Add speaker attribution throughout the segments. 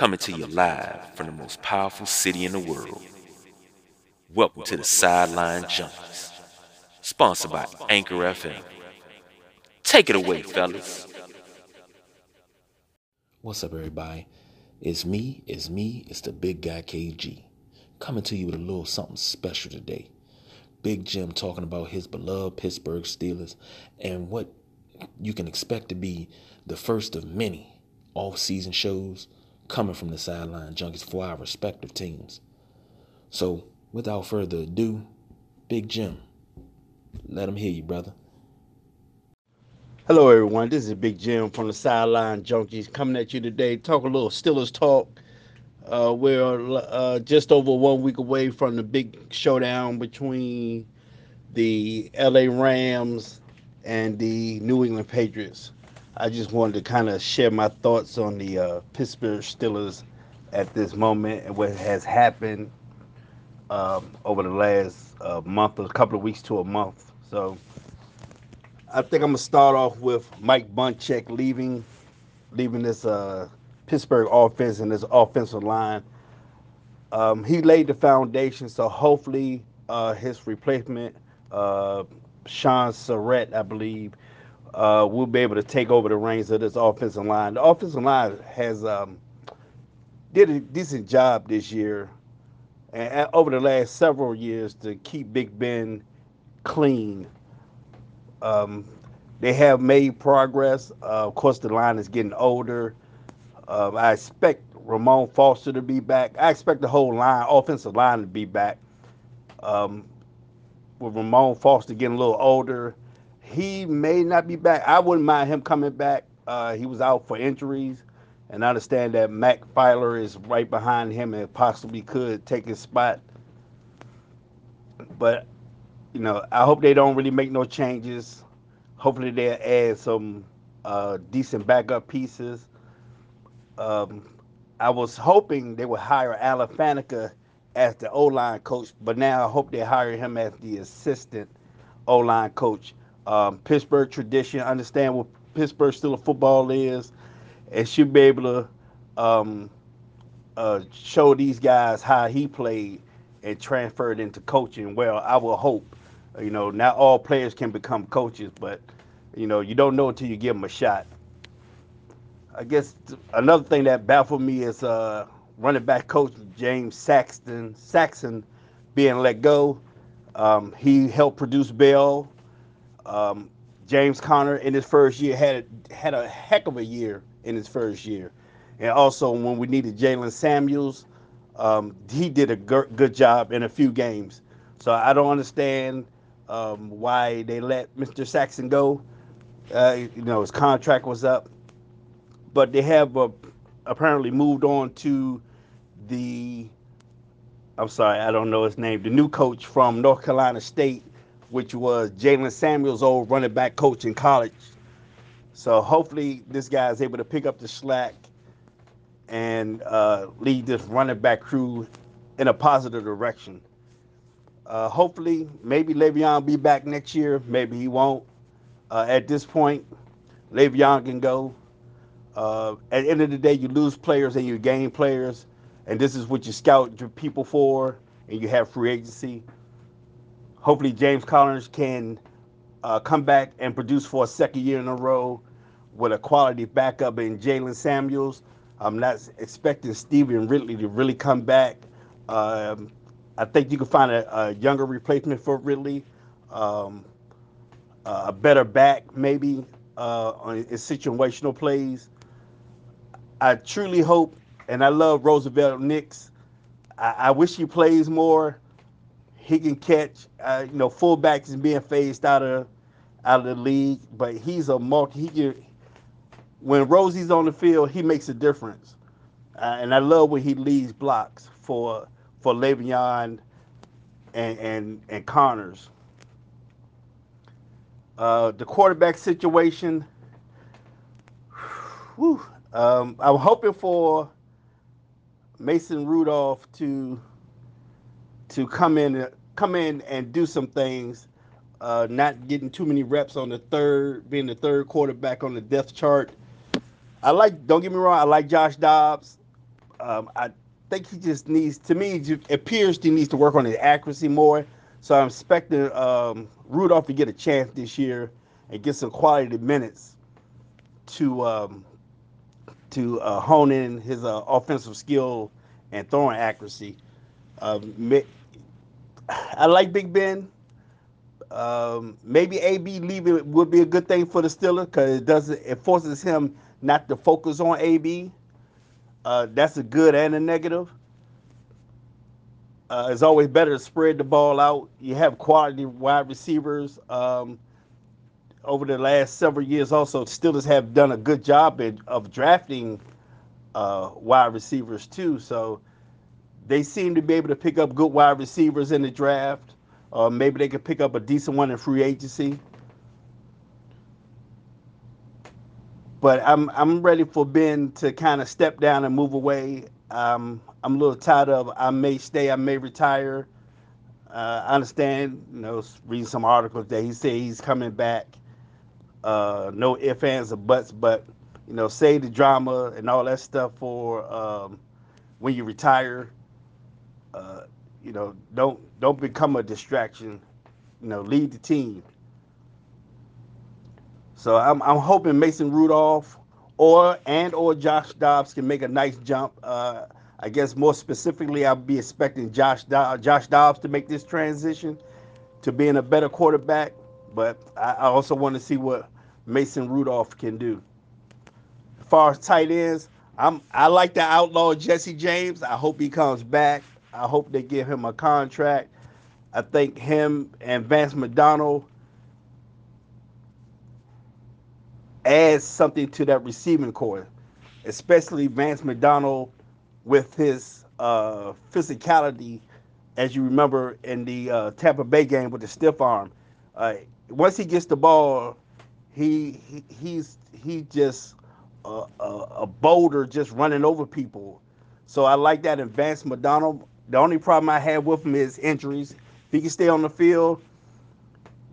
Speaker 1: coming to you live from the most powerful city in the world. Welcome to the Sideline Junkies, sponsored by Anchor FM. Take it away, fellas.
Speaker 2: What's up, everybody? It's me, it's me, it's the big guy KG, coming to you with a little something special today. Big Jim talking about his beloved Pittsburgh Steelers and what you can expect to be the first of many off-season shows coming from the sideline junkies for our respective teams. So, without further ado, Big Jim, let him hear you, brother.
Speaker 3: Hello, everyone. This is Big Jim from the Sideline Junkies coming at you today. Talk a little Steelers talk. Uh, we're uh, just over one week away from the big showdown between the LA Rams and the New England Patriots. I just wanted to kind of share my thoughts on the uh, Pittsburgh Steelers at this moment and what has happened um, over the last uh, month, or a couple of weeks to a month. So I think I'm gonna start off with Mike Munchak leaving, leaving this uh, Pittsburgh offense and this offensive line. Um, he laid the foundation, so hopefully uh, his replacement, uh, Shaun Sarrett, I believe, uh, we'll be able to take over the reins of this offensive line. The offensive line has um, did a decent job this year and over the last several years to keep Big Ben clean. Um, they have made progress. Uh, of course, the line is getting older. Uh, I expect Ramon Foster to be back. I expect the whole line, offensive line, to be back. Um, with Ramon Foster getting a little older, he may not be back. I wouldn't mind him coming back. Uh, he was out for injuries, and I understand that Matt Feiler is right behind him and possibly could take his spot. But you know, I hope they don't really make no changes. Hopefully, they'll add some uh, decent backup pieces. Um, I was hoping they would hire Alan Faneca as the O line coach, but now I hope they hire him as the assistant O line coach um, Pittsburgh tradition, understand what Pittsburgh Steeler football is, and should be able to um, uh, show these guys how he played and transferred into coaching. Well, I will hope. You know, not all players can become coaches, but you know, you don't know until you give them a shot. I guess another thing that baffled me is uh, running back coach James Saxton Saxon being let go. Um, he helped produce Bell um, James Conner in his first year had had a heck of a year in his first year, and also when we needed Jaylen Samuels, um, he did a good job in a few games. So I don't understand um, why they let Mr. Saxon go. Uh, you know his contract was up, but they have uh, apparently moved on to the. I'm sorry, I don't know his name. The new coach from North Carolina State, which was Jaylen Samuels' old running back coach in college. So hopefully this guy is able to pick up the slack and uh, lead this running back crew in a positive direction. Uh, hopefully, maybe Le'Veon will be back next year. Maybe he won't. Uh, at this point, Le'Veon can go. Uh, at the end of the day, you lose players and you gain players, and this is what you scout your people for, and you have free agency hopefully James Collins can uh, come back and produce for a second year in a row with a quality backup in Jaylen Samuels. I'm not expecting Stevan Ridley to really come back. Um, I think you can find a, a younger replacement for Ridley, um, a better back maybe uh, in situational plays. I truly hope, and I love Roosevelt Nix. I, I wish he plays more he can catch. Uh, you know, fullbacks is being phased out of out of the league, but he's a multi. He can, when Rosie's on the field, he makes a difference, uh, and I love when he leads blocks for for Le'Veon and and and Connors. Uh, the quarterback situation. Whew, um, I'm hoping for Mason Rudolph to to come in come in and do some things, uh, not getting too many reps on the third, being the third quarterback on the depth chart. I like, don't get me wrong, I like Josh Dobbs. Um, I think he just needs, to me, it appears he needs to work on his accuracy more. So I'm expecting um, Rudolph to get a chance this year and get some quality minutes to um, to uh, hone in his uh, offensive skill and throwing accuracy. Um, I like Big Ben. Um, maybe AB leaving would be a good thing for the Steelers because it doesn't it forces him not to focus on AB. Uh, that's a good and a negative. Uh, it's always better to spread the ball out. You have quality wide receivers. Um, over the last several years, also Steelers have done a good job in, of drafting uh, wide receivers too. So they seem to be able to pick up good wide receivers in the draft. Uh, maybe they could pick up a decent one in free agency. But I'm I'm ready for Ben to kind of step down and move away. Um, I'm a little tired of I may stay, I may retire. Uh, I understand, you know, reading some articles that he said he's coming back. Uh, no ifs, ands, or buts, but you know, save the drama and all that stuff for um, when you retire. Uh, you know, don't don't become a distraction. You know, lead the team. So I'm I'm hoping Mason Rudolph or and or Josh Dobbs can make a nice jump. Uh, I guess more specifically, I'll be expecting Josh Do- Josh Dobbs to make this transition to being a better quarterback. But I, I also want to see what Mason Rudolph can do. As far as tight ends, I'm I like the outlaw Jesse James. I hope he comes back. I hope they give him a contract. I think him and Vance McDonald adds something to that receiving corps, especially Vance McDonald with his uh, physicality, as you remember in the uh, Tampa Bay game with the stiff arm. Uh, once he gets the ball, he, he he's he just a, a, a, boulder just running over people. So I like that in Vance McDonald. The only problem I have with him is injuries. If he can stay on the field,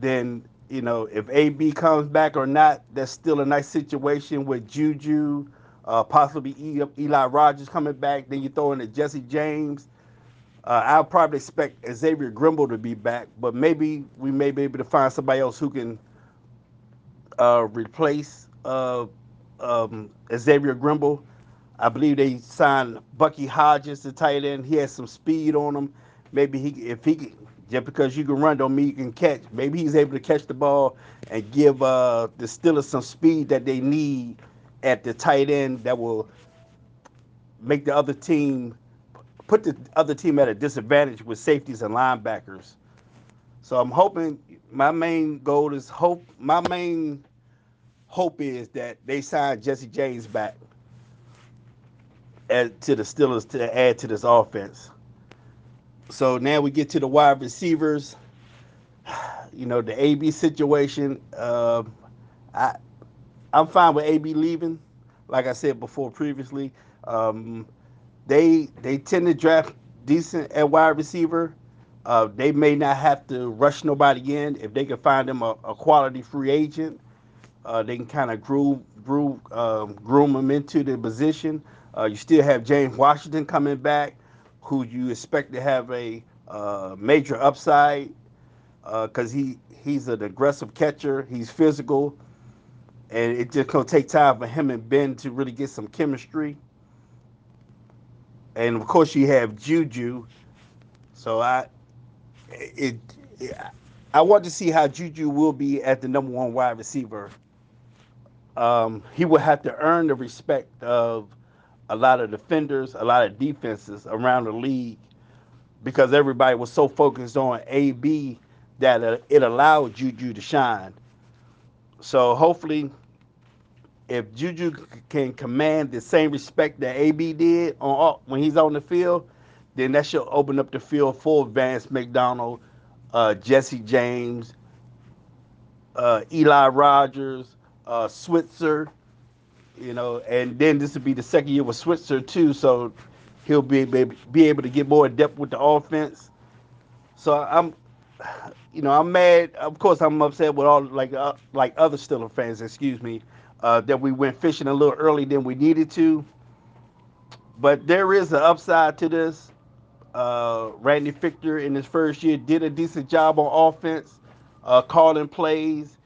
Speaker 3: then you know if AB comes back or not, that's still a nice situation with Juju uh, possibly Eli Rogers coming back. Then you throw in the Jesse James. Uh, I'll probably expect Xavier Grimble to be back, but maybe we may be able to find somebody else who can uh, replace uh, um, Xavier Grimble. I believe they signed Bucky Hodges to tight end. He has some speed on him. Maybe he, if he, just because you can run don't mean you can catch. Maybe he's able to catch the ball and give uh, the Steelers some speed that they need at the tight end that will make the other team put the other team at a disadvantage with safeties and linebackers. So I'm hoping my main goal is hope my main hope is that they sign Jesse James back to the Steelers to add to this offense. So now we get to the wide receivers. You know the AB situation. Uh, I I'm fine with AB leaving. Like I said before previously, um, they they tend to draft decent at wide receiver. Uh, they may not have to rush nobody in if they can find them a, a quality free agent. Uh, they can kind of groove, groove, um, groom them into the position. Uh, you still have James Washington coming back, who you expect to have a uh, major upside because uh, he he's an aggressive catcher. He's physical and it just gonna take time for him and Ben to really get some chemistry. And of course, you have Juju. So I, it, it I want to see how Juju will be at the number one wide receiver. Um, he will have to earn the respect of a lot of defenders, a lot of defenses around the league, because everybody was so focused on AB that it allowed Juju to shine. So hopefully, if Juju can command the same respect that AB did on when he's on the field, then that should open up the field for Vance McDonald, uh, Jesse James, uh, Eli Rogers, uh, Switzer, you know, and then this would be the second year with Switzer too, so he'll be be able to get more depth with the offense. So I'm you know, I'm mad. Of course, I'm upset with all like uh, like other Steeler fans. Excuse me, uh, that we went fishing a little early than we needed to. but there is an upside to this. Uh, Randy Fichtner in his first year did a decent job on offense, uh, calling plays.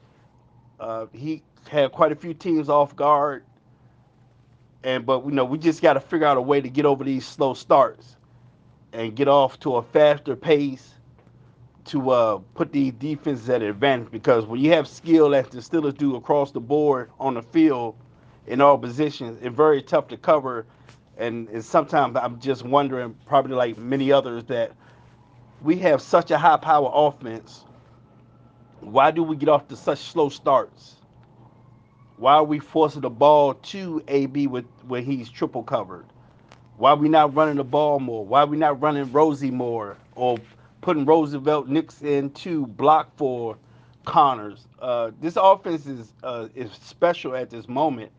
Speaker 3: Uh, he had quite a few teams off guard, and but you know we just got to figure out a way to get over these slow starts and get off to a faster pace to uh, put these defenses at advantage because when you have skill as the Steelers do across the board on the field in all positions, it's very tough to cover. And, and sometimes I'm just wondering, probably like many others, that we have such a high power offense. Why do we get off to such slow starts? Why are we forcing the ball to AB with when he's triple covered? Why are we not running the ball more? Why are we not running Rosie more or putting Roosevelt Nix in to block for Connors? Uh, this offense is uh, is special at this moment,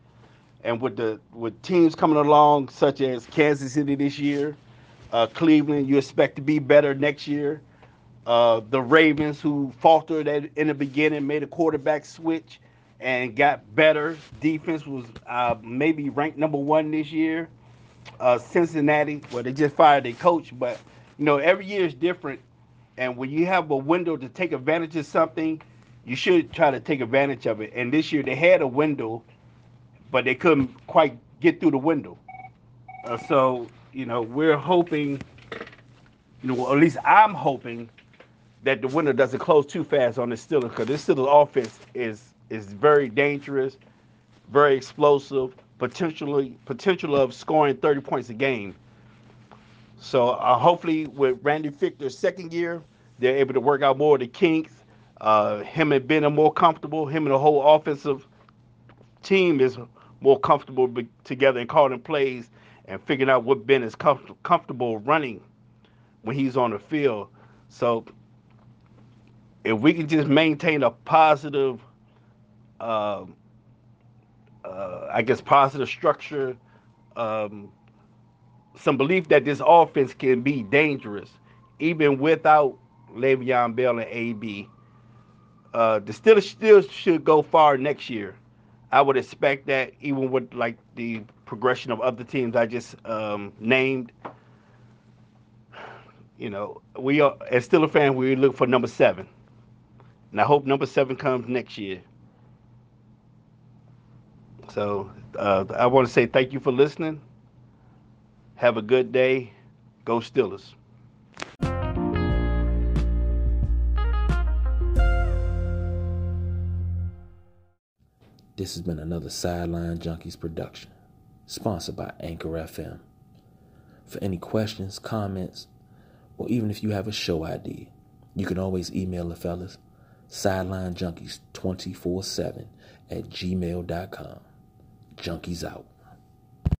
Speaker 3: and with the with teams coming along such as Kansas City this year, uh, Cleveland, you expect to be better next year. Uh, the Ravens, who faltered at, in the beginning, made a quarterback switch and got better. Defense was uh, maybe ranked number one this year uh, Cincinnati, where they just fired their coach. But you know, every year is different, and when you have a window to take advantage of something, you should try to take advantage of it. And this year they had a window, but they couldn't quite get through the window. Uh, so you know, we're hoping, you know, at least I'm hoping that the window doesn't close too fast on the Steelers because this Steelers offense is is very dangerous, very explosive potentially potential of scoring 30 points a game. So uh, hopefully with Randy Fichtner's second year, they're able to work out more of the kinks. Uh, him and Ben are more comfortable. Him and the whole offensive team is more comfortable be- together and calling plays and figuring out what Ben is com- comfortable running when he's on the field. So if we can just maintain a positive uh, uh, I guess, positive structure, um, some belief that this offense can be dangerous, even without Le'Veon Bell and AB. Uh, the Steelers still should go far next year. I would expect that, even with like the progression of other teams I just um, named. You know, we are as Steelers fans, we look for number seven, and I hope number seven comes next year. So uh, I want to say thank you for listening. Have a good day. Go Steelers.
Speaker 2: This has been another Sideline Junkies production, sponsored by Anchor FM. For any questions, comments, or even if you have a show idea, you can always email the fellas sidelinejunkies 24 7 at gmail.com. Junkies out.